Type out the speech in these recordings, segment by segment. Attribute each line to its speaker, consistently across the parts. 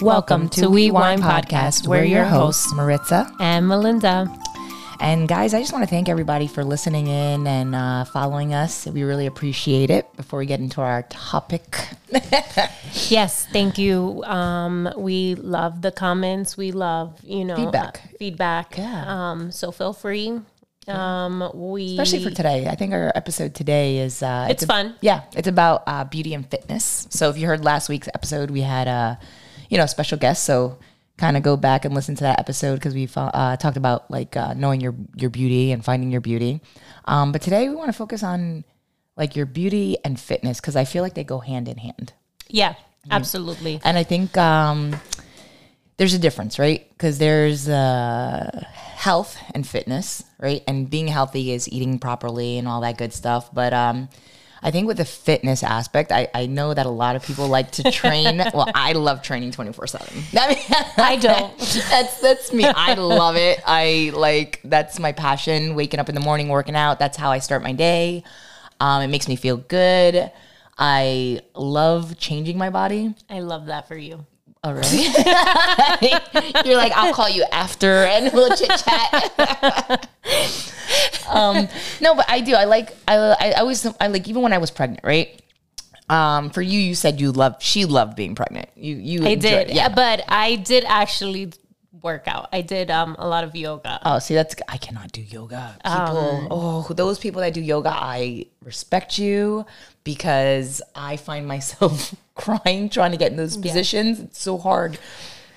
Speaker 1: Welcome to We Wine Podcast. We're your hosts, Maritza.
Speaker 2: and Melinda.
Speaker 1: And guys, I just want to thank everybody for listening in and uh, following us. We really appreciate it. Before we get into our topic,
Speaker 2: Yes, thank you. Um, we love the comments. We love, you know,
Speaker 1: Feedback.
Speaker 2: uh, feedback.
Speaker 1: Yeah.
Speaker 2: Um, so feel free. Um, we
Speaker 1: especially for today, I think our episode today is uh,
Speaker 2: It's
Speaker 1: a-
Speaker 2: fun.
Speaker 1: Yeah, it's about uh, beauty and fitness. So if you heard last week's episode, we had a you know special guest. So kind of go back and listen to that episode because we uh, talked about like uh, knowing your your beauty and finding your beauty. Um, but today we want to focus on like your beauty and fitness because I feel like they go hand in hand.
Speaker 2: yeah, absolutely.
Speaker 1: And I think um, there's a difference, right? Because there's uh, health and fitness, right? And being healthy is eating properly and all that good stuff. But um, I think with the fitness aspect, I, I know that a lot of people like to train. well, I love training 24 7. I
Speaker 2: don't.
Speaker 1: that's that's me. I love it. I like that's my passion. Waking up in the morning, working out. That's how I start my day. Um, it makes me feel good. I love changing my body.
Speaker 2: I love that for you.
Speaker 1: Oh, really? You're like, I'll call you after and we'll chit chat. um, no, but I do. I like, I, I always, I like, even when I was pregnant, right? Um, for you, you said you loved, she loved being pregnant. You, you,
Speaker 2: I did, yeah, but I did actually work out. I did um a lot of yoga.
Speaker 1: Oh, see, that's I cannot do yoga. People, oh, those people that do yoga, I respect you because I find myself crying trying to get in those positions. It's so hard.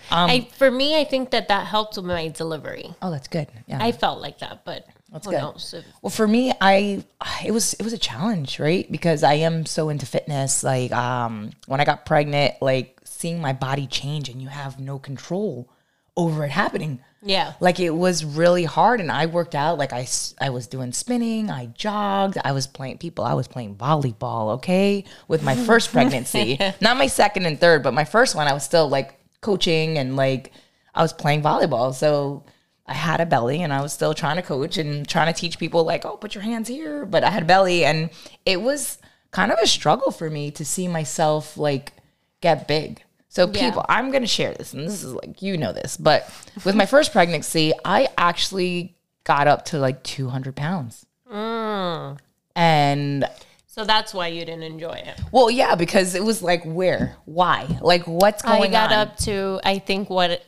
Speaker 2: I for me, I think that that helped with my delivery.
Speaker 1: Oh, that's good. Yeah.
Speaker 2: I felt like that, but who
Speaker 1: good.
Speaker 2: knows?
Speaker 1: Well, for me, I it was it was a challenge, right? Because I am so into fitness. Like, um, when I got pregnant, like seeing my body change and you have no control over it happening.
Speaker 2: Yeah.
Speaker 1: Like it was really hard, and I worked out. Like I I was doing spinning, I jogged, I was playing people. I was playing volleyball. Okay, with my first pregnancy, not my second and third, but my first one, I was still like coaching and like I was playing volleyball. So I had a belly, and I was still trying to coach and trying to teach people like, oh, put your hands here. But I had a belly, and it was kind of a struggle for me to see myself like get big. So people, I'm gonna share this, and this is like you know this, but with my first pregnancy, I actually got up to like 200 pounds, mm. and
Speaker 2: So that's why you didn't enjoy it.
Speaker 1: well, yeah, because it was like where, why, like what's going on.
Speaker 2: I got
Speaker 1: on?
Speaker 2: up to I think what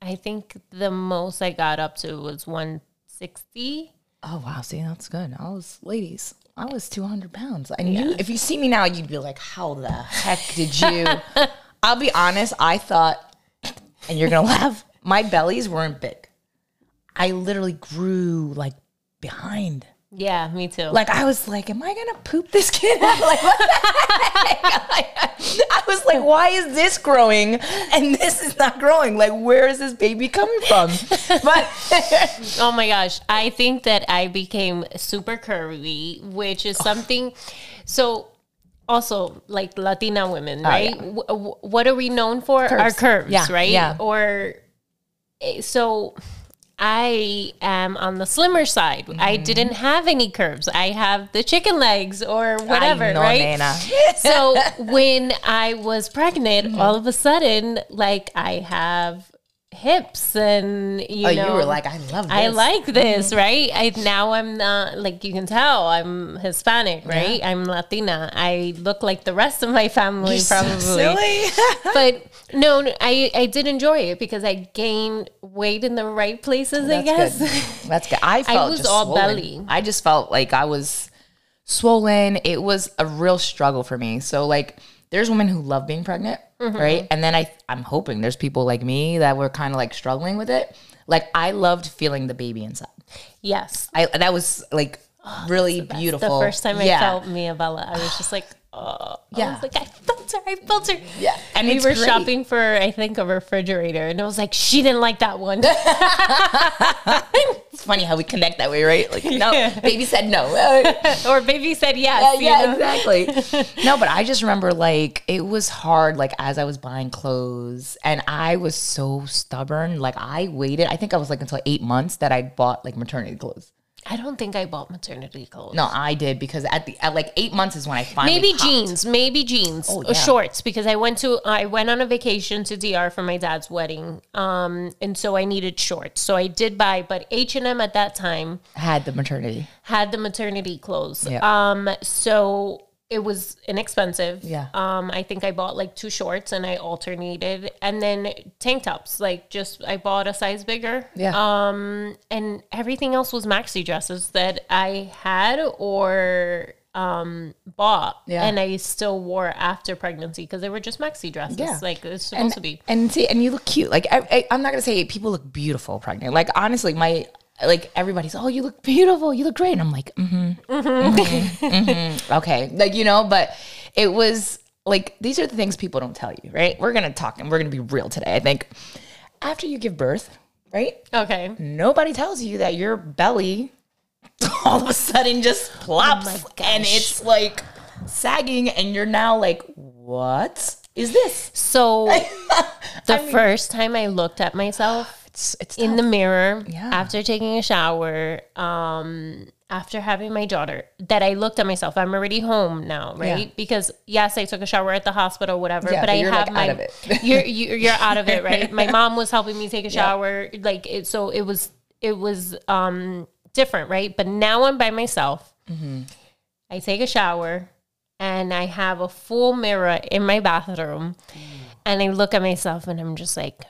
Speaker 2: I think the most I got up to was 160.
Speaker 1: Oh wow, see that's good. I was ladies, I was 200 pounds, and you, if you see me now, you'd be like, how the heck did you? I'll be honest, I thought, and you're gonna laugh, my bellies weren't big. I literally grew like behind.
Speaker 2: Yeah, me too.
Speaker 1: Like I was like, am I gonna poop this kid out? Like what the heck? I was like, why is this growing and this is not growing? Like where is this baby coming from? But
Speaker 2: oh my gosh, I think that I became super curvy, which is something. So also like Latina women, right? W- w- what are we known for? Our
Speaker 1: Curves.
Speaker 2: curves,
Speaker 1: Yeah,
Speaker 2: right?
Speaker 1: yeah.
Speaker 2: Or eh, so I am on the slimmer side. I
Speaker 1: Mm-hmm.
Speaker 2: didn't have any curves. I have the chicken legs or whatever,
Speaker 1: know,
Speaker 2: right? So when I was pregnant, all of a sudden, like I have hips and you
Speaker 1: Oh,
Speaker 2: know
Speaker 1: you were like, I love this.
Speaker 2: I like this, mm-hmm. right? I now I'm not like you can tell I'm Hispanic, right? I'm Latina. I look like the rest of my family
Speaker 1: So
Speaker 2: probably.
Speaker 1: silly.
Speaker 2: But no, no, I I did enjoy it because I gained weight in the right places, I guess.
Speaker 1: That's good. That's good. I felt
Speaker 2: was
Speaker 1: just
Speaker 2: all
Speaker 1: swollen.
Speaker 2: belly.
Speaker 1: I just felt like I was swollen. It was a real struggle for me. So like there's women who love being pregnant,
Speaker 2: Mm-hmm.
Speaker 1: right? And then I I'm hoping there's people like me that were kind of like struggling with it. Like I loved feeling the baby inside.
Speaker 2: yes.
Speaker 1: I that was like really beautiful.
Speaker 2: The first time I felt Mia Bella, I was just like, oh,
Speaker 1: Yeah.
Speaker 2: I was like, I felt her, I felt her.
Speaker 1: Yeah. And
Speaker 2: we were
Speaker 1: great.
Speaker 2: shopping for, I think, a refrigerator, and I was like, she didn't like that one.
Speaker 1: It's funny how we connect that way, right? Like no, baby said no.
Speaker 2: or baby said yes.
Speaker 1: yeah, yeah, exactly. no, but I just remember like it was hard, like as I was buying clothes, and I was so stubborn. Like I waited. I think I was like until eight months that I bought like maternity clothes.
Speaker 2: I don't think I bought maternity clothes.
Speaker 1: No, I did because at the at like eight months is when I finally
Speaker 2: Maybe
Speaker 1: popped.
Speaker 2: jeans, maybe jeans,
Speaker 1: Oh,
Speaker 2: uh,
Speaker 1: yeah.
Speaker 2: shorts because I went to I went on a vacation to DR for my dad's wedding, um, and so I needed shorts. So I did buy, but H and M at that time
Speaker 1: had the maternity.
Speaker 2: had the maternity clothes.
Speaker 1: Yeah.
Speaker 2: Um, so it was inexpensive.
Speaker 1: Yeah.
Speaker 2: Um, I think I bought like two shorts and I alternated, and then tank tops. Like just I bought a size bigger.
Speaker 1: Yeah.
Speaker 2: Um, and everything else was maxi dresses that I had or um bought
Speaker 1: Yeah.
Speaker 2: and I still wore after pregnancy because they were just maxi dresses.
Speaker 1: Yeah.
Speaker 2: Like it's supposed to be.
Speaker 1: And see, and you look cute. Like I, I, I'm not gonna say people look beautiful pregnant. Like honestly, my like everybody's, oh, you look beautiful, you look great. And I'm like, mm-hmm, mm-hmm, mm-hmm. okay, like you know. But it was like these are the things people don't tell you, right? We're gonna talk and we're gonna be real today. I think after you give birth, right?
Speaker 2: Okay.
Speaker 1: Nobody tells you that your belly all of a sudden just plops
Speaker 2: Oh
Speaker 1: and it's like sagging, and you're now like, what is this?
Speaker 2: So the first time I looked at myself
Speaker 1: It's it's
Speaker 2: in the mirror
Speaker 1: Yeah.
Speaker 2: after taking a shower um after having my daughter that i looked at myself i'm already home now right
Speaker 1: Yeah.
Speaker 2: because yes i took a shower at the hospital whatever
Speaker 1: Yeah,
Speaker 2: but,
Speaker 1: but
Speaker 2: i have
Speaker 1: like,
Speaker 2: my
Speaker 1: out of it.
Speaker 2: you're you're you're out of it right my mom was helping me take a shower like it so it was it was um different right but now i'm by myself
Speaker 1: Mm-hmm.
Speaker 2: i take a shower and i have a full mirror in my bathroom
Speaker 1: Mm.
Speaker 2: and i look at myself and i'm just like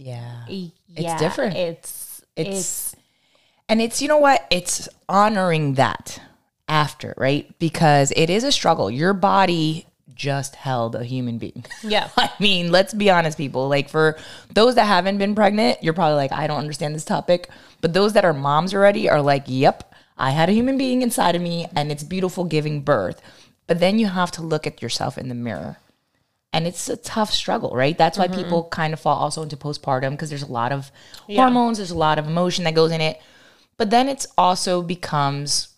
Speaker 1: yeah.
Speaker 2: yeah,
Speaker 1: different.
Speaker 2: It's
Speaker 1: It's-
Speaker 2: it's,
Speaker 1: And it's, you know what? It's honoring that after, right? Because it is a struggle. Your body just held a human being.
Speaker 2: yeah.
Speaker 1: I mean, let's be honest, people. Like, for those that haven't been pregnant, you're probably like, I don't understand this topic. But those that are moms already are like, yep, I had a human being inside of me and it's beautiful giving birth. But then you have to look at yourself in the mirror. And it's a tough struggle, right? That's why people kind of fall also into postpartum because there's a lot of hormones, there's a lot of emotion that goes in it. But then it's also becomes,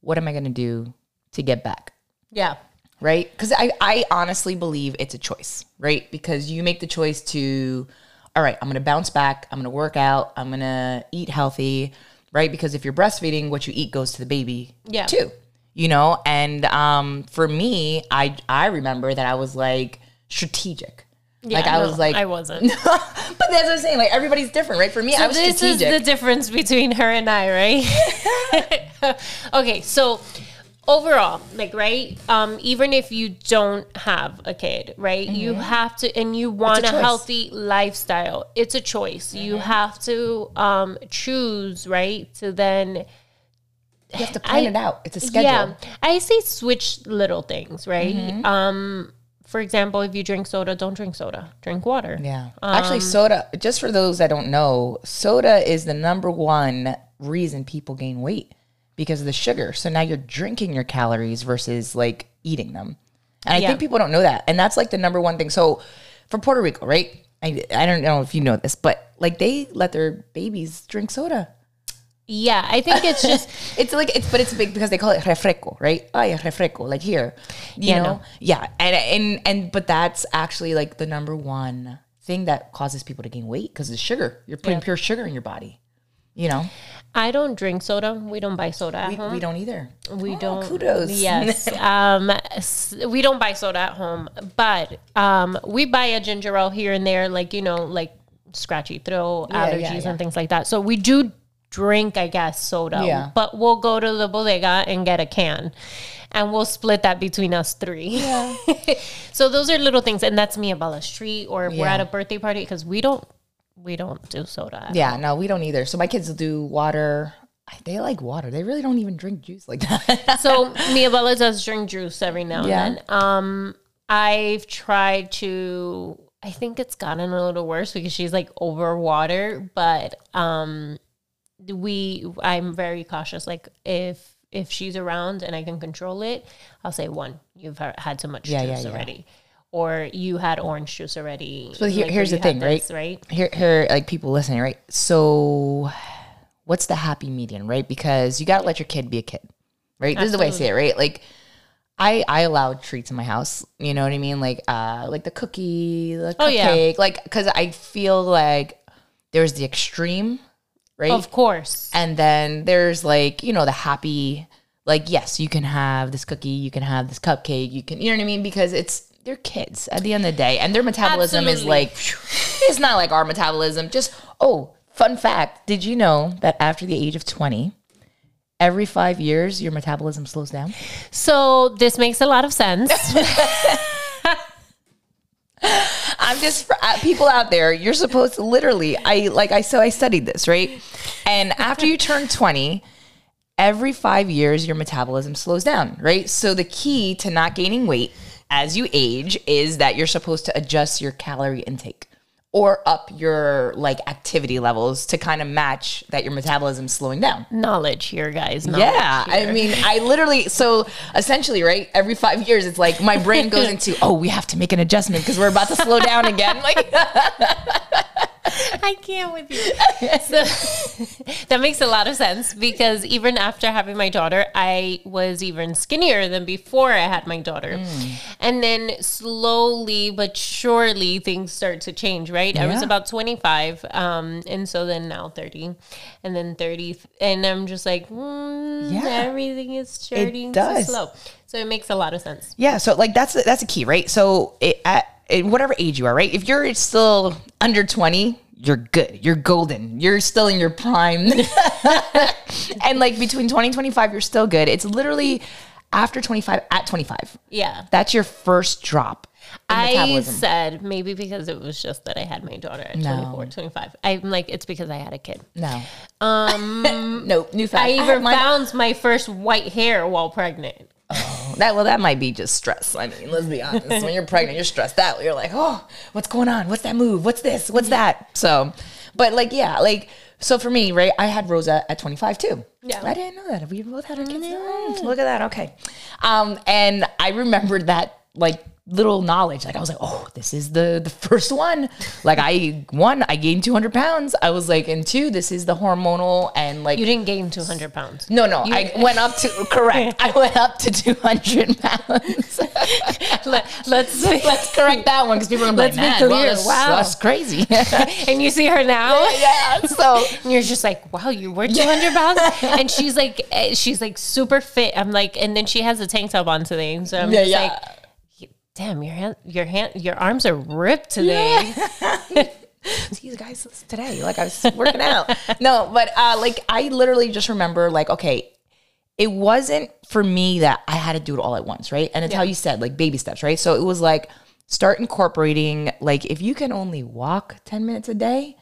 Speaker 1: what am I going to do to get back?
Speaker 2: Yeah.
Speaker 1: right? Because I, I honestly believe it's a choice, right? Because you make the choice to, all right, I'm gonna bounce back, I'm gonna work out, I'm gonna eat healthy, right? Because if you're breastfeeding, what you eat goes to the baby
Speaker 2: Yeah.
Speaker 1: too, you know? And um, for me, I I remember that I was like strategic. like I
Speaker 2: no,
Speaker 1: was like,
Speaker 2: I wasn't.
Speaker 1: but that's what I'm saying. Like everybody's different, right? For me, I was
Speaker 2: this
Speaker 1: strategic.
Speaker 2: is the difference between her and I, right? okay, so overall, like right, um, even if you don't have a kid, right, you have to, and you want a,
Speaker 1: choice.
Speaker 2: healthy lifestyle. It's a choice. You have to um, choose, right, to then.
Speaker 1: you have to plan
Speaker 2: I-
Speaker 1: it out. It's a schedule.
Speaker 2: Yeah, I say switch little things, right?
Speaker 1: Mm-hmm.
Speaker 2: Um, for example, if you drink soda, don't drink soda. Drink water.
Speaker 1: Yeah.
Speaker 2: Um,
Speaker 1: Actually, soda, just for those that don't know, soda is the number one reason people gain weight because of the sugar. So now you're drinking your calories versus like eating them. And I
Speaker 2: Yeah.
Speaker 1: think people don't know that. And that's like the number one thing. So for Puerto Rico, right? I, I don't know if you know this, but like they let their babies drink soda.
Speaker 2: Yeah, I think it's just
Speaker 1: It's like it's but it's big because they call it refresco, right? Oh yeah, refresco, like here. You
Speaker 2: Yeah,
Speaker 1: know?
Speaker 2: no.
Speaker 1: Yeah. And and and but that's actually like the number one thing that causes people to gain weight because it's sugar. You're putting
Speaker 2: Yeah.
Speaker 1: pure sugar in your body. You know?
Speaker 2: I don't drink soda. We don't buy soda at
Speaker 1: We,
Speaker 2: home.
Speaker 1: we don't either.
Speaker 2: We
Speaker 1: Oh,
Speaker 2: don't.
Speaker 1: Kudos.
Speaker 2: Yes. um, we don't buy soda at home, but um, we buy a ginger ale here and there, like you know, like scratchy throat,
Speaker 1: Yeah,
Speaker 2: allergies,
Speaker 1: yeah,
Speaker 2: and things like that. So we do drink, I guess, soda.
Speaker 1: Yeah.
Speaker 2: But we'll go to the bodega and get a can. And we'll split that between us three.
Speaker 1: Yeah.
Speaker 2: so those are little things, and that's me about a street or we're at a birthday party because we don't we don't do soda.
Speaker 1: yeah, no, we don't either. So my kids will do water. They like water. They really don't even drink juice like that.
Speaker 2: So Mia Bella does drink juice every now
Speaker 1: Yeah.
Speaker 2: and then. Um, I've tried to. I think it's gotten a little worse because she's like over water, but um, we. I'm very cautious. Like if if she's around and I can control it, I'll say one. You've had too much
Speaker 1: Yeah,
Speaker 2: juice
Speaker 1: yeah.
Speaker 2: already, or you had orange juice already.
Speaker 1: So here-
Speaker 2: like,
Speaker 1: here's the thing, right?
Speaker 2: this, Right.
Speaker 1: here here like people listening right so what's the happy median right because you got to let your kid be a kid right this is the way i say it right like i i allow treats in my house you know what i mean like uh like the cookie the
Speaker 2: Oh, yeah.
Speaker 1: like because i feel like there's the extreme right?
Speaker 2: Of course.
Speaker 1: And then there's like, you know, the happy, like, yes, you can have this cookie, you can have this cupcake, you can, you know what I mean? Because it's, they're kids at the end of the day, and their metabolism is like, it's not like our metabolism. Just, oh, fun fact did you know that after the age of 20, every five years, your metabolism slows down?
Speaker 2: So this makes a lot of sense.
Speaker 1: I'm just for uh, people out there. You're supposed to literally. I like I so I studied this right, and after you turn 20, every five years your metabolism slows down. Right. So the key to not gaining weight as you age is that you're supposed to adjust your calorie intake or up your like activity levels to kind of match that your metabolism's slowing down.
Speaker 2: knowledge here, guys. Knowledge
Speaker 1: Yeah,
Speaker 2: here.
Speaker 1: I mean, I literally so essentially, right? Every five years, it's like my brain goes into, oh, we have to make an adjustment because we're about to slow down again. Like,
Speaker 2: I can't with you. So that makes a lot of sense because even after having my daughter, I was even skinnier than before I had my daughter.
Speaker 1: Mm.
Speaker 2: And then slowly but surely things start to change, right? I was about 25. Um, and so then now 30 and then 30. And I'm just like, mm,
Speaker 1: Yeah.
Speaker 2: everything is starting to slow. So it makes a lot of sense.
Speaker 1: yeah, so like that's that's a key, right? So it, at whatever age you are, right? If you're still under twenty, you're good. You're golden. You're still in your prime. and like between 20 and 25, you're still good. It's literally after 25 at 25.
Speaker 2: Yeah.
Speaker 1: That's your first drop
Speaker 2: I
Speaker 1: metabolism.
Speaker 2: said maybe because it was just that I had my daughter at
Speaker 1: No.
Speaker 2: 24, 25. I'm like, it's because I had a kid.
Speaker 1: No.
Speaker 2: Um,
Speaker 1: No, new fact.
Speaker 2: I even
Speaker 1: mine-
Speaker 2: found my first white hair while pregnant.
Speaker 1: That well, that might be just stress. I mean, let's be honest. when you're pregnant, you're stressed out. You're like, oh, what's going on? What's that move? What's this? What's that? So, but like, yeah, like, so for me, right? I had Rosa at 25 too.
Speaker 2: Yeah.
Speaker 1: I didn't know that. We both had our kids. Mm, Look at that. Okay. Um, and I remembered that like little knowledge. Like I was like, oh, this is the the first one. Like I one, I gained 200 pounds. I was like, and two, this is the hormonal and like
Speaker 2: You didn't gain 200 pounds.
Speaker 1: no, no, I went up to correct. I went up to 200 pounds.
Speaker 2: Let, let's
Speaker 1: Let's correct that one because people are like,
Speaker 2: be
Speaker 1: man,
Speaker 2: clear.
Speaker 1: well, that's,
Speaker 2: Wow.
Speaker 1: that's crazy.
Speaker 2: and you see her now.
Speaker 1: yeah, so
Speaker 2: And you're just like, wow, you were 200 pounds, and she's like, eh, she's like super fit. I'm like, and then she has a tank top on today, so I'm
Speaker 1: Yeah,
Speaker 2: just
Speaker 1: yeah.
Speaker 2: like, damn, your hand, your hand, your arms are ripped today.
Speaker 1: see you guys today. Like I was working out. No, but uh, like I literally just remember like, okay, it wasn't for me that I had to do it all at once, right? And it's how you said, like baby steps, right? So it was like start incorporating, like if you can only walk 10 minutes a day,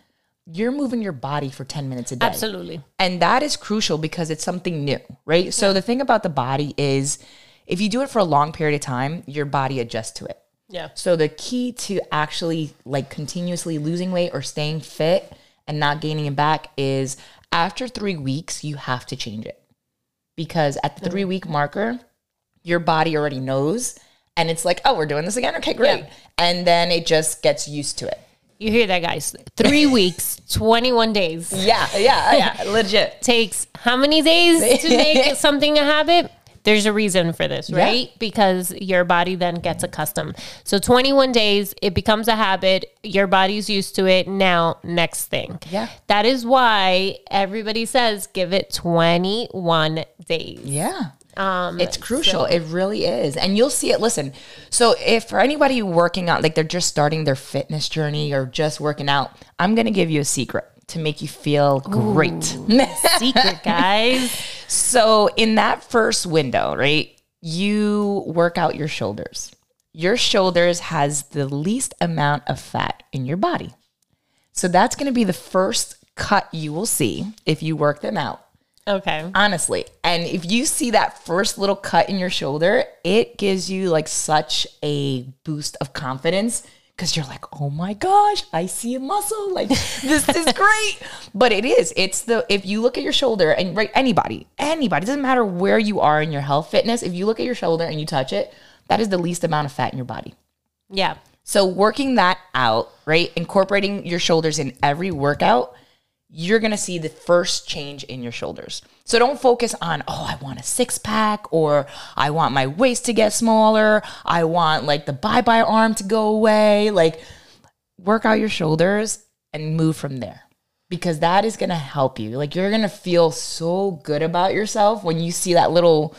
Speaker 1: you're moving your body for 10 minutes a day.
Speaker 2: Absolutely.
Speaker 1: And that is crucial because it's something new, right? So the thing about the body is if you do it for a long period of time, your body adjusts to it.
Speaker 2: Yeah.
Speaker 1: So the key to actually like continuously losing weight or staying fit and not gaining it back is after 3 weeks you have to change it. Because at the 3 week marker, your body already knows and it's like, "Oh, we're doing this again. Okay, great."
Speaker 2: Yeah.
Speaker 1: And then it just gets used to it.
Speaker 2: You hear that, guys? Three weeks, 21 days.
Speaker 1: Yeah, yeah, yeah, legit.
Speaker 2: Takes how many days to make something a habit? There's a reason for this,
Speaker 1: Yeah.
Speaker 2: right? Because your body then gets accustomed. So 21 days, it becomes a habit. Your body's used to it. Now, next thing.
Speaker 1: Yeah.
Speaker 2: That is why everybody says give it 21 days.
Speaker 1: Yeah.
Speaker 2: Um,
Speaker 1: It's crucial. It really is. And you'll see it. Listen, so if for anybody working out, like they're just starting their fitness journey or just working out, I'm going to give you a secret to make you feel great.
Speaker 2: secret, guys.
Speaker 1: so, in that first window, right, you work out your shoulders. Your shoulders has the least amount of fat in your body. So, that's going to be the first cut you will see if you work them out
Speaker 2: Okay.
Speaker 1: honestly and if you see that first little cut in your shoulder it gives you like such a boost of confidence because you're like oh my gosh i see a muscle like this is great but it is it's the if you look at your shoulder and right anybody anybody doesn't matter where you are in your health fitness if you look at your shoulder and you touch it that is the least amount of fat in your body
Speaker 2: Yeah.
Speaker 1: so working that out, right? Incorporating your shoulders in every workout, you're going to see the first change in your shoulders. So don't focus on, oh, I want a six pack or I want my waist to get smaller. I want like the bye bye arm to go away. Like work out your shoulders and move from there. because that is going to help you. Like you're going to feel so good about yourself when you see that little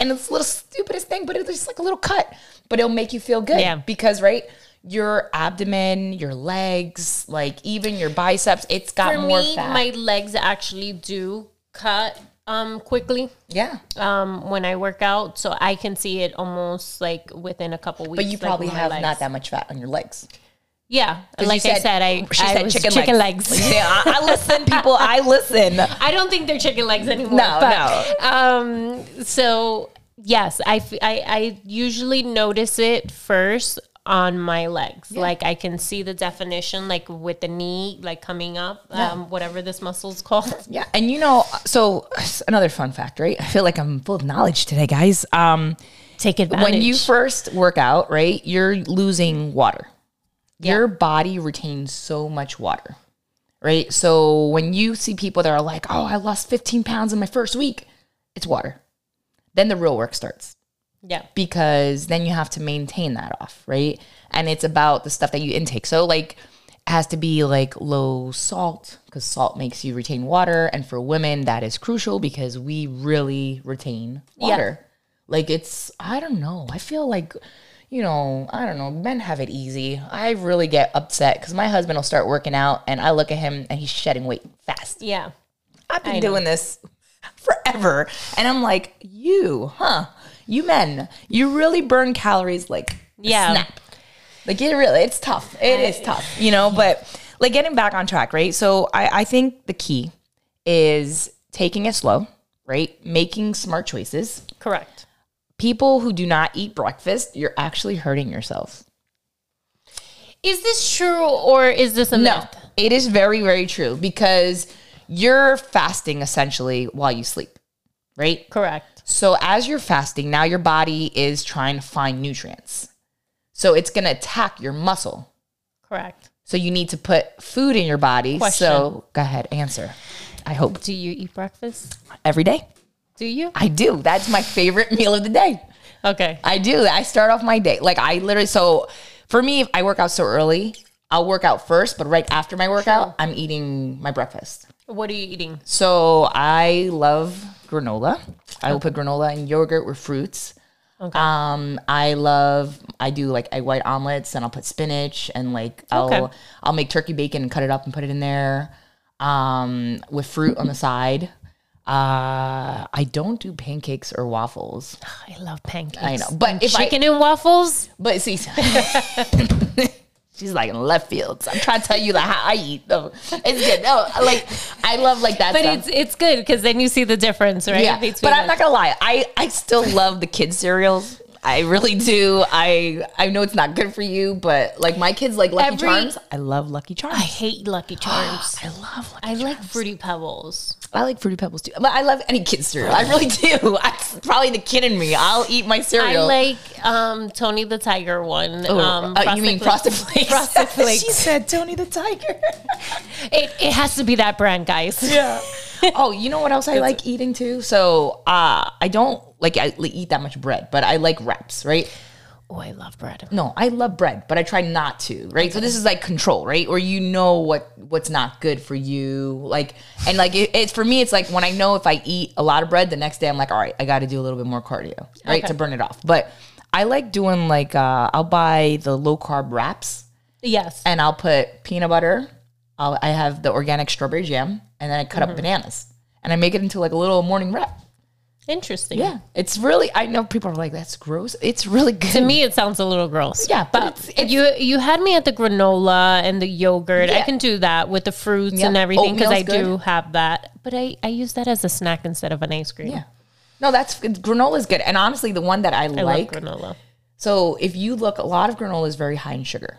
Speaker 1: and it's the little stupidest thing, but it's just like a little cut, but it'll make you feel good
Speaker 2: Yeah.
Speaker 1: because right your abdomen, your legs, like even your biceps, it's got
Speaker 2: For
Speaker 1: more
Speaker 2: me,
Speaker 1: fat.
Speaker 2: my legs actually do cut um quickly
Speaker 1: yeah.
Speaker 2: um when I work out, so I can see it almost like within a couple weeks.
Speaker 1: But you probably
Speaker 2: my
Speaker 1: have not that much fat on your legs.
Speaker 2: Yeah, like I said, I
Speaker 1: she
Speaker 2: I
Speaker 1: said
Speaker 2: was
Speaker 1: chicken,
Speaker 2: chicken
Speaker 1: legs.
Speaker 2: legs.
Speaker 1: yeah, I, I listen, people. I listen.
Speaker 2: I don't think they're chicken legs anymore.
Speaker 1: No,
Speaker 2: but, Um. So yes, I, I I usually notice it first on my legs. Like I can see the definition, like with the knee, like coming up, um, whatever this muscle's called.
Speaker 1: Yeah, and you know, so another fun fact, right? I feel like I'm full of knowledge today, guys. Um,
Speaker 2: Take advantage.
Speaker 1: when you first work out, right, you're losing water. Your body retains so much water, right? So when you see people that are like, "Oh, I lost 15 pounds in my first week," it's water. Then the real work starts
Speaker 2: yeah,
Speaker 1: because then you have to maintain that off, right? And it's about the stuff that you intake. So like it has to be like low salt because salt makes you retain water and for women that is crucial because we really retain water. Like it's I don't know. I feel like you know, I don't know, men have it easy. I really get upset cuz my husband will start working out and I look at him and he's shedding weight fast.
Speaker 2: yeah.
Speaker 1: I've been doing this forever. And I'm like, you, huh? You men, you really burn calories like
Speaker 2: Yeah.
Speaker 1: snap. Like it really, it's tough. It is tough, you know, but like getting back on track, right? So I, I think the key is taking it slow, right? Making smart choices.
Speaker 2: Correct.
Speaker 1: People who do not eat breakfast, you're actually hurting yourself.
Speaker 2: Is this true or is this a
Speaker 1: No,
Speaker 2: myth?
Speaker 1: it is very, very true because you're fasting essentially while you sleep, right?
Speaker 2: Correct.
Speaker 1: So as you're fasting, now your body is trying to find nutrients. So it's going to attack your muscle.
Speaker 2: Correct.
Speaker 1: So you need to put food in your body.
Speaker 2: Question.
Speaker 1: So go ahead, answer. I hope
Speaker 2: Do you eat breakfast?
Speaker 1: every day.
Speaker 2: Do you?
Speaker 1: I do. That's my favorite meal of the day.
Speaker 2: Okay.
Speaker 1: I do. I start off my day. Like I literally so for me if I work out so early, I'll work out first, but right after my workout, I'm eating my breakfast.
Speaker 2: What are you eating?
Speaker 1: So I love granola. I will put granola and yogurt with fruits.
Speaker 2: Okay.
Speaker 1: Um, I love I do like egg white omelets and I'll put spinach and like I'll
Speaker 2: Okay.
Speaker 1: I'll make turkey bacon and cut it up and put it in there. Um, with fruit on the side. Uh, I don't do pancakes or waffles.
Speaker 2: I love pancakes.
Speaker 1: I know, but
Speaker 2: And
Speaker 1: if I-
Speaker 2: chicken and waffles,
Speaker 1: But see, she's like in left field. So I'm trying to tell you like how I eat. though. it's good. No, like I love like that.
Speaker 2: but
Speaker 1: stuff.
Speaker 2: it's it's good because then you see the difference, right?
Speaker 1: yeah. But I'm not gonna lie. I I still love the kids cereals. I really do. I I know it's not good for you, but like my kids like Lucky
Speaker 2: Every-
Speaker 1: Charms. I love Lucky Charms.
Speaker 2: I hate Lucky Charms.
Speaker 1: I love. Lucky
Speaker 2: I like Fruity Pebbles.
Speaker 1: I like Fruity Pebbles too. But I love any kid cereal. I really do. It's probably the kid in me. I'll eat my cereal.
Speaker 2: I like um, Tony the Tiger one.
Speaker 1: Oh,
Speaker 2: um,
Speaker 1: uh, you mean Frosted Flakes?
Speaker 2: Frosted Flakes.
Speaker 1: she said Tony the Tiger.
Speaker 2: It, it has to be that brand, guys.
Speaker 1: Yeah. oh, you know what else I like eating too? So uh, I don't like I eat that much bread, but I like wraps, right?
Speaker 2: Oh, I love bread.
Speaker 1: No, I love bread, but I try not to, right? So this is like control, right? Or you know what what's not good for you, like and like it, it's for me. It's like when I know if I eat a lot of bread, the next day I'm like, all right, I got to do a little bit more cardio, right,
Speaker 2: Okay.
Speaker 1: to burn it off. But I like doing like uh, I'll buy the low carb wraps
Speaker 2: Yes.
Speaker 1: and I'll put peanut butter. I'll, I have the organic strawberry jam, and then I cut
Speaker 2: Mm-hmm.
Speaker 1: up bananas, and I make it into like a little morning wrap.
Speaker 2: Interesting.
Speaker 1: Yeah, it's really. I know people are like, "That's gross." It's really good.
Speaker 2: To me, it sounds a little gross.
Speaker 1: Yeah, but
Speaker 2: but
Speaker 1: it's- it's-
Speaker 2: you you had me at the granola and the yogurt. I can do that with the fruits
Speaker 1: Yeah.
Speaker 2: and everything because I
Speaker 1: Oatmeal's
Speaker 2: do have that. But I I use that as a snack instead of an ice cream.
Speaker 1: yeah, no, that's granola is good, and honestly, the one that I,
Speaker 2: I
Speaker 1: like.
Speaker 2: granola.
Speaker 1: So if you look, a lot of granola is very high in sugar.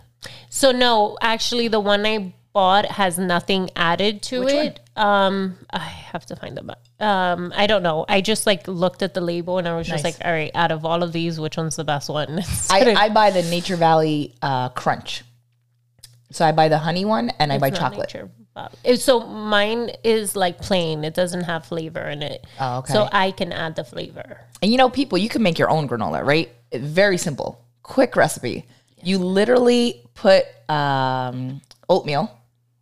Speaker 2: So no, actually, the one I bought has nothing added to
Speaker 1: Which
Speaker 2: it. Um, I have to find them. Um, I don't know. I just like looked at the label and I was just
Speaker 1: Nice.
Speaker 2: like, all right, out of all of these, which one's the best one?
Speaker 1: I, I buy the Nature Valley uh, Crunch. So I buy the honey one, and I buy chocolate.
Speaker 2: nature, So mine is like plain. It doesn't have flavor in it.
Speaker 1: Oh, okay.
Speaker 2: So I can add the flavor.
Speaker 1: And you know, people, you can make your own granola, right? Very simple, quick recipe. You literally put um, oatmeal,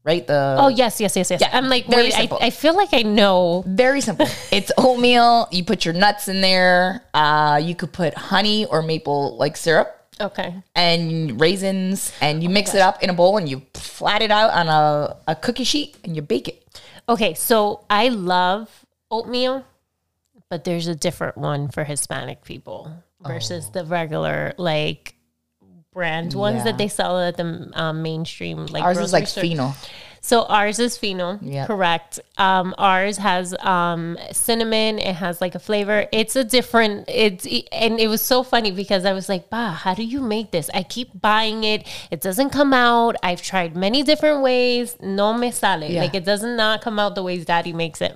Speaker 1: right? The
Speaker 2: Oh yes, yes, yes, yes.
Speaker 1: Yeah,
Speaker 2: I'm like,
Speaker 1: very
Speaker 2: wait, I. I feel like I know.
Speaker 1: Very simple. it's oatmeal. You put your nuts in there. Uh, you could put honey or maple like syrup
Speaker 2: Okay.
Speaker 1: and raisins, and you mix it up in a bowl and you flat it out on a, a cookie sheet and you bake it.
Speaker 2: Okay, so I love oatmeal, but there's a different one for Hispanic people versus the regular like brand ones
Speaker 1: Yeah.
Speaker 2: that they sell at the um, mainstream like
Speaker 1: Ours is like
Speaker 2: store.
Speaker 1: pheno.
Speaker 2: So ours is
Speaker 1: Yep.
Speaker 2: correct. Um, ours has um, cinnamon. It has like a flavor. It's a different. It's and it was so funny because I was like, "Bah, how do you make this?" I keep buying it. It doesn't come out. I've tried many different ways. No me sale.
Speaker 1: Yeah.
Speaker 2: Like it does not come out the ways Daddy makes it.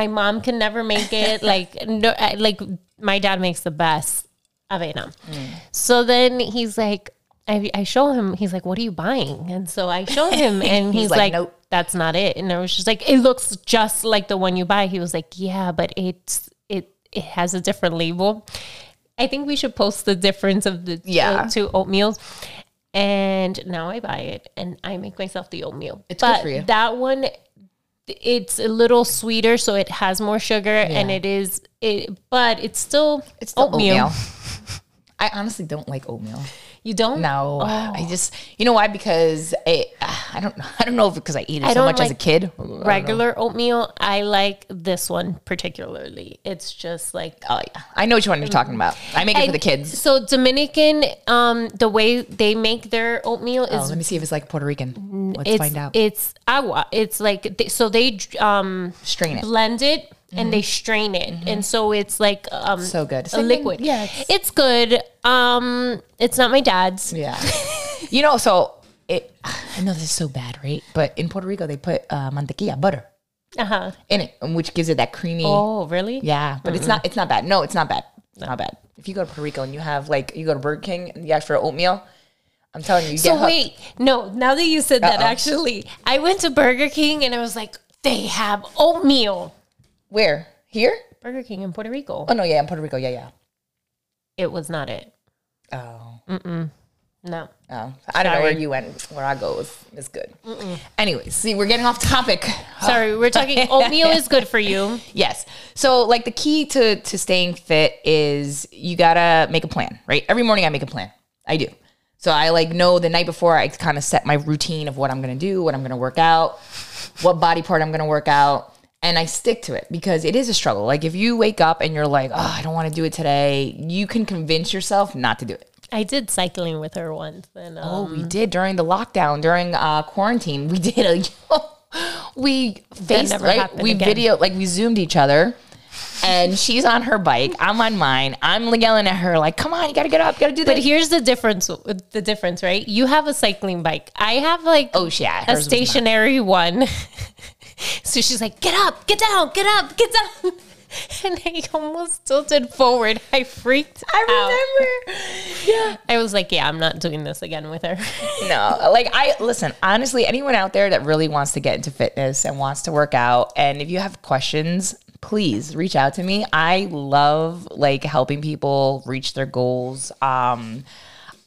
Speaker 2: My mom can never make it. like no, like my dad makes the best avena.
Speaker 1: Mm.
Speaker 2: So then he's like, I, I show him, he's like, what are you buying? And so I show him and he's,
Speaker 1: like,
Speaker 2: like,
Speaker 1: "Nope."
Speaker 2: that's not it. And I was just like, it looks just like the one you buy. He was like, yeah, but it's, it, it has a different label. I think we should post the difference of the
Speaker 1: Yeah.
Speaker 2: uh, two oatmeals. And now I buy it and I make myself the oatmeal.
Speaker 1: It's good for you.
Speaker 2: that one, it's a little sweeter, so it has more sugar and it is, it, but it's still
Speaker 1: It's
Speaker 2: oatmeal.
Speaker 1: oatmeal. I honestly don't like oatmeal.
Speaker 2: You don't?
Speaker 1: No, I just you know why? Because it, I don't I don't know if because I eat it
Speaker 2: I
Speaker 1: so much as a
Speaker 2: like
Speaker 1: kid. I
Speaker 2: regular oatmeal. I like this one particularly. It's just like
Speaker 1: Oh yeah, I know which one you're talking about. I make it for the kids.
Speaker 2: So Dominican, um, the way they make their oatmeal
Speaker 1: Oh,
Speaker 2: is
Speaker 1: let me see if it's like Puerto Rican. Let's find out.
Speaker 2: it's agua. It's like they, so they um
Speaker 1: Strain it.
Speaker 2: blend it and they strain it, and so it's like um
Speaker 1: Mm-hmm. So good.
Speaker 2: a
Speaker 1: Same thing-
Speaker 2: liquid.
Speaker 1: yeah,
Speaker 2: it's,
Speaker 1: it's-
Speaker 2: good. Um, it's not my dad's.
Speaker 1: Yeah. you know, so it. I know this is so bad, right? But in Puerto Rico, they put uh, mantequilla butter
Speaker 2: Uh huh.
Speaker 1: in it, which gives it that creamy.
Speaker 2: Oh, really?
Speaker 1: Yeah, but it's not. It's not bad. No, it's not bad. It's not bad. If you go to Puerto Rico and you have like you go to Burger King and you ask for oatmeal, I'm telling you, you
Speaker 2: So wait, no. Now that you said that,
Speaker 1: Uh-oh.
Speaker 2: actually, I went to Burger King and I was like, they have oatmeal.
Speaker 1: Where here?
Speaker 2: Burger King in Puerto Rico.
Speaker 1: Oh no, yeah, in Puerto Rico, yeah, yeah.
Speaker 2: It was not it.
Speaker 1: Oh,
Speaker 2: No.
Speaker 1: oh. I don't know where you went. Where I go is, is good. Anyway, see, we're getting off topic.
Speaker 2: Sorry, we're talking oatmeal is good for you.
Speaker 1: Yes. So like the key to to staying fit is you gotta make a plan, right? Every morning I make a plan. I do. So I like know the night before I kind of set my routine of what I'm gonna do, what I'm gonna work out, what body part I'm gonna work out, and I stick to it because it is a struggle. Like if you wake up and you're like, oh, I don't want to do it today, you can convince yourself not to do it.
Speaker 2: I did cycling with her once, and um,
Speaker 1: Oh, we did during the lockdown, during uh, quarantine. We did a we faced
Speaker 2: never
Speaker 1: right. We
Speaker 2: again.
Speaker 1: video like we zoomed each other, and she's on her bike. I'm on mine. I'm yelling at her like, "Come on, you gotta get up, you gotta do
Speaker 2: that.
Speaker 1: But
Speaker 2: here's the difference. The difference, right? You have a cycling bike. I have like
Speaker 1: Oh, yeah,
Speaker 2: a
Speaker 1: hers was not.
Speaker 2: stationary one. so she's like, "Get up, get down, get up, get down," and I almost tilted forward. I freaked out.
Speaker 1: I remember. Yeah.
Speaker 2: I was like, "Yeah, I'm not doing this again with her."
Speaker 1: No, like I listen, honestly, anyone out there that really wants to get into fitness and wants to work out, and if you have questions, please reach out to me. I love like helping people reach their goals. Um,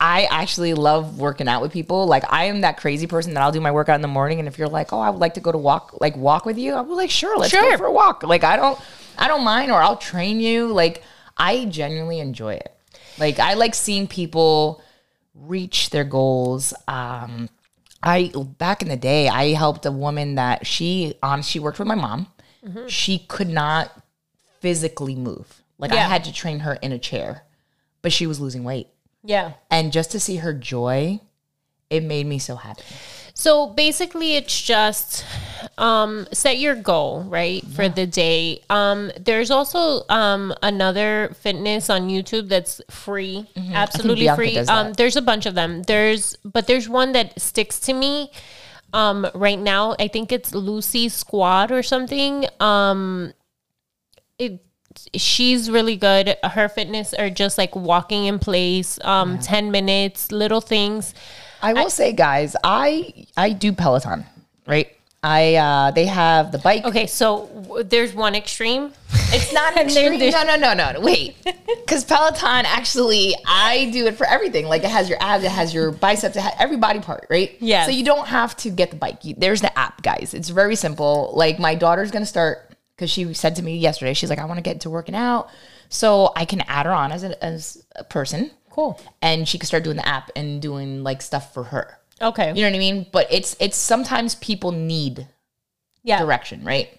Speaker 1: I actually love working out with people. Like I am that crazy person that I'll do my workout in the morning, and if you're like, oh, I would like to go to walk, like walk with you, I'll be like, sure, let's
Speaker 2: Sure.
Speaker 1: go for a walk. Like I don't, I don't mind, or I'll train you. Like I genuinely enjoy it. Like I like seeing people reach their goals. Um, I back in the day, I helped a woman that she um she worked with my mom. She could not physically move. Like I had to train her in a chair, but she was losing weight.
Speaker 2: Yeah.
Speaker 1: And just to see her joy, it made me so happy.
Speaker 2: So basically, it's just um, set your goal right for the day. Um, there's also um, another fitness on YouTube that's free, absolutely free. Um, there's a bunch of them. There's but there's one that sticks to me um, right now. I think it's Lucy Squad or something. Um, it she's really good. Her fitness are just like walking in place, um, ten minutes, little things.
Speaker 1: I will say, guys, I I do Peloton, right? I uh they have the bike.
Speaker 2: Okay, so w- there's one extreme.
Speaker 1: It's not an extreme.
Speaker 2: there's-
Speaker 1: No, no, no, no. Wait, because Peloton actually, I do it for everything. Like it has your abs, it has your biceps, it has every body part, right?
Speaker 2: Yeah.
Speaker 1: So you don't have to get the bike. You, there's the app, guys. It's very simple. Like my daughter's gonna start because she said to me yesterday, she's like, I want to get into working out, so I can add her on as a as a person.
Speaker 2: Cool.
Speaker 1: And she could start doing the app and doing like stuff for her.
Speaker 2: Okay.
Speaker 1: You know what I mean? But it's it's sometimes people need
Speaker 2: yeah.
Speaker 1: direction, right?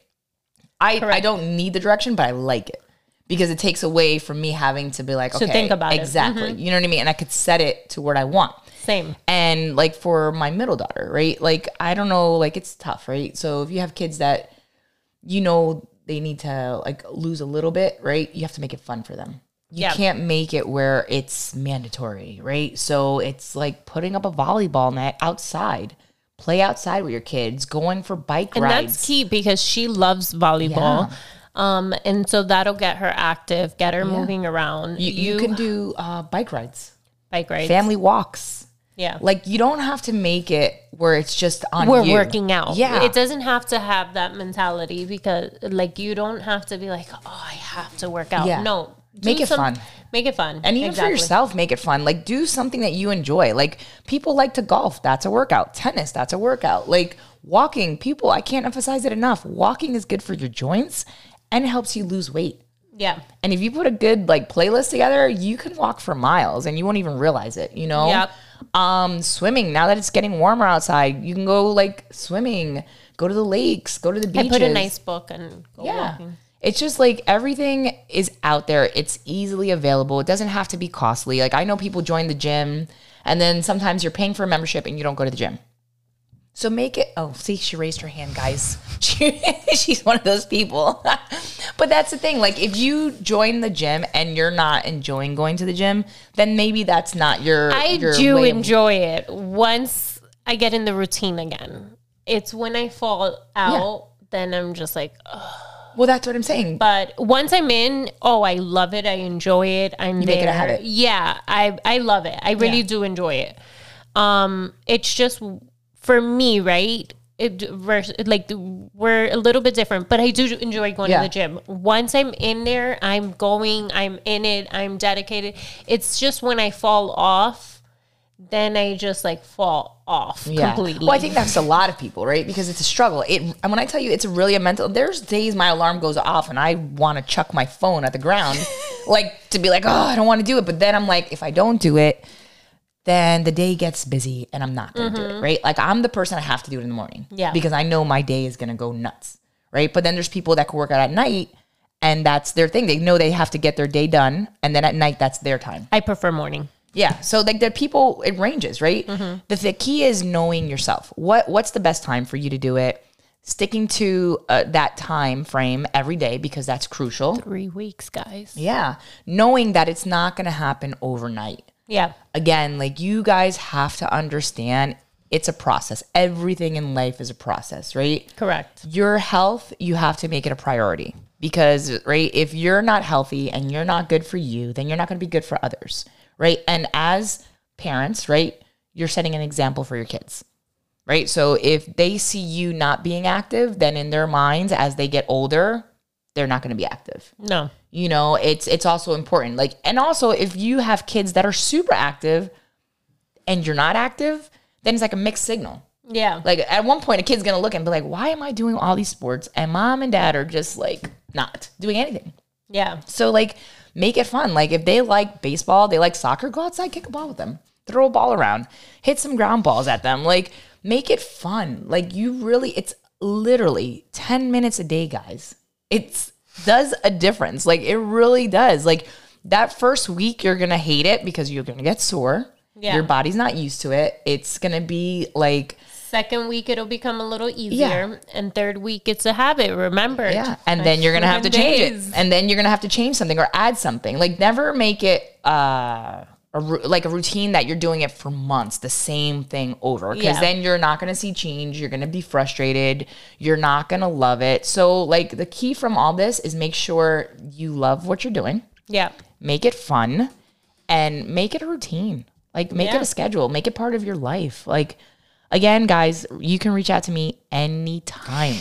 Speaker 1: I I don't need the direction, but I like it because it takes away from me having to be like, okay,
Speaker 2: think about it. Mm-hmm.
Speaker 1: exactly. You know what I mean? And I could set it to what I want.
Speaker 2: Same.
Speaker 1: And like for my middle daughter, right? Like I don't know, like it's tough, right? So if you have kids that you know they need to like lose a little bit, right? You have to make it fun for them. You
Speaker 2: Yeah.
Speaker 1: can't make it where it's mandatory, right? So it's like putting up a volleyball net outside. Play outside with your kids, going for bike
Speaker 2: And
Speaker 1: rides.
Speaker 2: And that's key because she loves volleyball. Um, and so that'll get her active, get her moving around.
Speaker 1: You, you can do uh, bike rides,
Speaker 2: bike rides.
Speaker 1: family walks.
Speaker 2: Yeah.
Speaker 1: Like you don't have to make it where it's just on.
Speaker 2: we're
Speaker 1: you.
Speaker 2: working out.
Speaker 1: Yeah,
Speaker 2: It doesn't have to have that mentality because like you don't have to be like, oh, I have to work out.
Speaker 1: Yeah.
Speaker 2: No.
Speaker 1: Make
Speaker 2: do
Speaker 1: it fun.
Speaker 2: Make it fun.
Speaker 1: and even
Speaker 2: Exactly.
Speaker 1: for yourself, make it fun. Like do something that you enjoy. Like people like to golf. That's a workout. Tennis. That's a workout. Like walking. People, I can't emphasize it enough. Walking is good for your joints and it helps you lose weight.
Speaker 2: Yeah.
Speaker 1: And if you put a good like playlist together, you can walk for miles and you won't even realize it, you know?
Speaker 2: Yep.
Speaker 1: Um, swimming. Now that it's getting warmer outside, you can go like swimming, go to the lakes, go to the
Speaker 2: I
Speaker 1: beaches.
Speaker 2: put a nice book and go
Speaker 1: Yeah.
Speaker 2: walking.
Speaker 1: It's just like everything is out there. It's easily available. It doesn't have to be costly. Like I know people join the gym and then sometimes you're paying for a membership and you don't go to the gym. So make it. Oh, see, she raised her hand, guys. She, she's one of those people. but that's the thing. Like, if you join the gym and you're not enjoying going to the gym, then maybe that's not your.
Speaker 2: I
Speaker 1: your
Speaker 2: do
Speaker 1: of-
Speaker 2: enjoy it once I get in the routine again. It's when I fall out, then I'm just like, ugh.
Speaker 1: well, that's what I'm saying.
Speaker 2: but once I'm in, oh, I love it. I enjoy it. I'm
Speaker 1: You
Speaker 2: there.
Speaker 1: make it a habit.
Speaker 2: Yeah, I I love it. I really
Speaker 1: Yeah.
Speaker 2: do enjoy it. Um, it's just for me, right? It like we're a little bit different, but I do enjoy going
Speaker 1: Yeah.
Speaker 2: to the gym. Once I'm in there, I'm going. I'm in it. I'm dedicated. It's just when I fall off, then I just like fall off completely.
Speaker 1: Well, I think that's a lot of people, right? Because it's a struggle. It and when I tell you it's really a mental there's days my alarm goes off and I want to chuck my phone at the ground like to be like, "Oh, I don't want to do it." But then I'm like, if I don't do it, then the day gets busy and I'm not going to do it, right? Like I'm the person I have to do it in the morning.
Speaker 2: Yeah.
Speaker 1: Because I know my day is going to go nuts, right? But then there's people that can work out at night and that's their thing. They know they have to get their day done and then at night that's their time.
Speaker 2: I prefer morning.
Speaker 1: Yeah. So like there are people, it ranges, right? The, the key is knowing yourself. What what's the best time for you to do it? Sticking to uh, that time frame every day because that's crucial.
Speaker 2: Three weeks, guys.
Speaker 1: Yeah. Knowing that it's not going to happen overnight.
Speaker 2: Yeah.
Speaker 1: Again, like you guys have to understand it's a process. Everything in life is a process, right?
Speaker 2: Correct.
Speaker 1: your health, you have to make it a priority because, right, if you're not healthy and you're not good for you, then you're not going to be good for others, right? And as parents, right, you're setting an example for your kids, right? So if they see you not being active, then in their minds, as they get older, they're not going to be active.
Speaker 2: No.
Speaker 1: you know it's it's also important like and also if you have kids that are super active and you're not active then it's like a mixed signal.
Speaker 2: Yeah.
Speaker 1: like at one point a kid's gonna look and be like why am i doing all these sports and mom and dad are just like not doing anything?
Speaker 2: Yeah.
Speaker 1: so like make it fun. Like if they like baseball they like soccer go outside kick a ball with them throw a ball around hit some ground balls at them. Like make it fun. Like you really it's literally 10 minutes a day guys it's does a difference like it really does like that first week you're gonna hate it because you're gonna get sore
Speaker 2: Yeah.
Speaker 1: your body's not used to it it's gonna be like
Speaker 2: Second week it'll become a little easier, yeah. and third week it's a habit. Remember,
Speaker 1: Yeah, and then you're gonna have to change
Speaker 2: days.
Speaker 1: it, and then you're gonna have to change something or add something. Like never make it uh, a like a routine that you're doing it for months, the same thing over, because
Speaker 2: Yeah.
Speaker 1: then you're not gonna see change. You're gonna be frustrated. You're not gonna love it. So like the key from all this is make sure you love what you're doing,
Speaker 2: Yeah,
Speaker 1: make it fun, and make it a routine. Like make it a schedule, make it part of your life. Like again, guys, you can reach out to me anytime.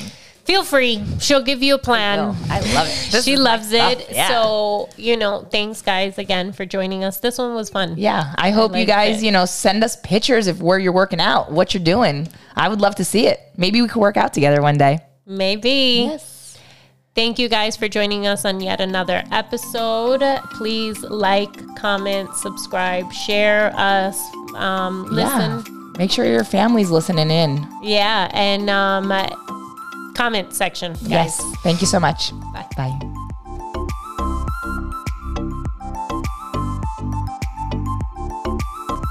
Speaker 2: Feel free. She'll give you a plan.
Speaker 1: I love it. This
Speaker 2: she loves it.
Speaker 1: Yeah.
Speaker 2: So, you know, thanks guys again for joining us. This one was fun.
Speaker 1: Yeah, I hope you guys,
Speaker 2: it.
Speaker 1: you know, send us pictures of where you're working out, what you're doing. I would love to see it. Maybe we could work out together one day.
Speaker 2: Maybe.
Speaker 1: Yes.
Speaker 2: Thank you guys for joining us on yet another episode. Please like, comment, subscribe, share us, um,
Speaker 1: Yeah. Make sure your family's listening in.
Speaker 2: Yeah. and um, comment section, guys.
Speaker 1: Yes. Thank you so much.
Speaker 2: Bye.
Speaker 1: Bye.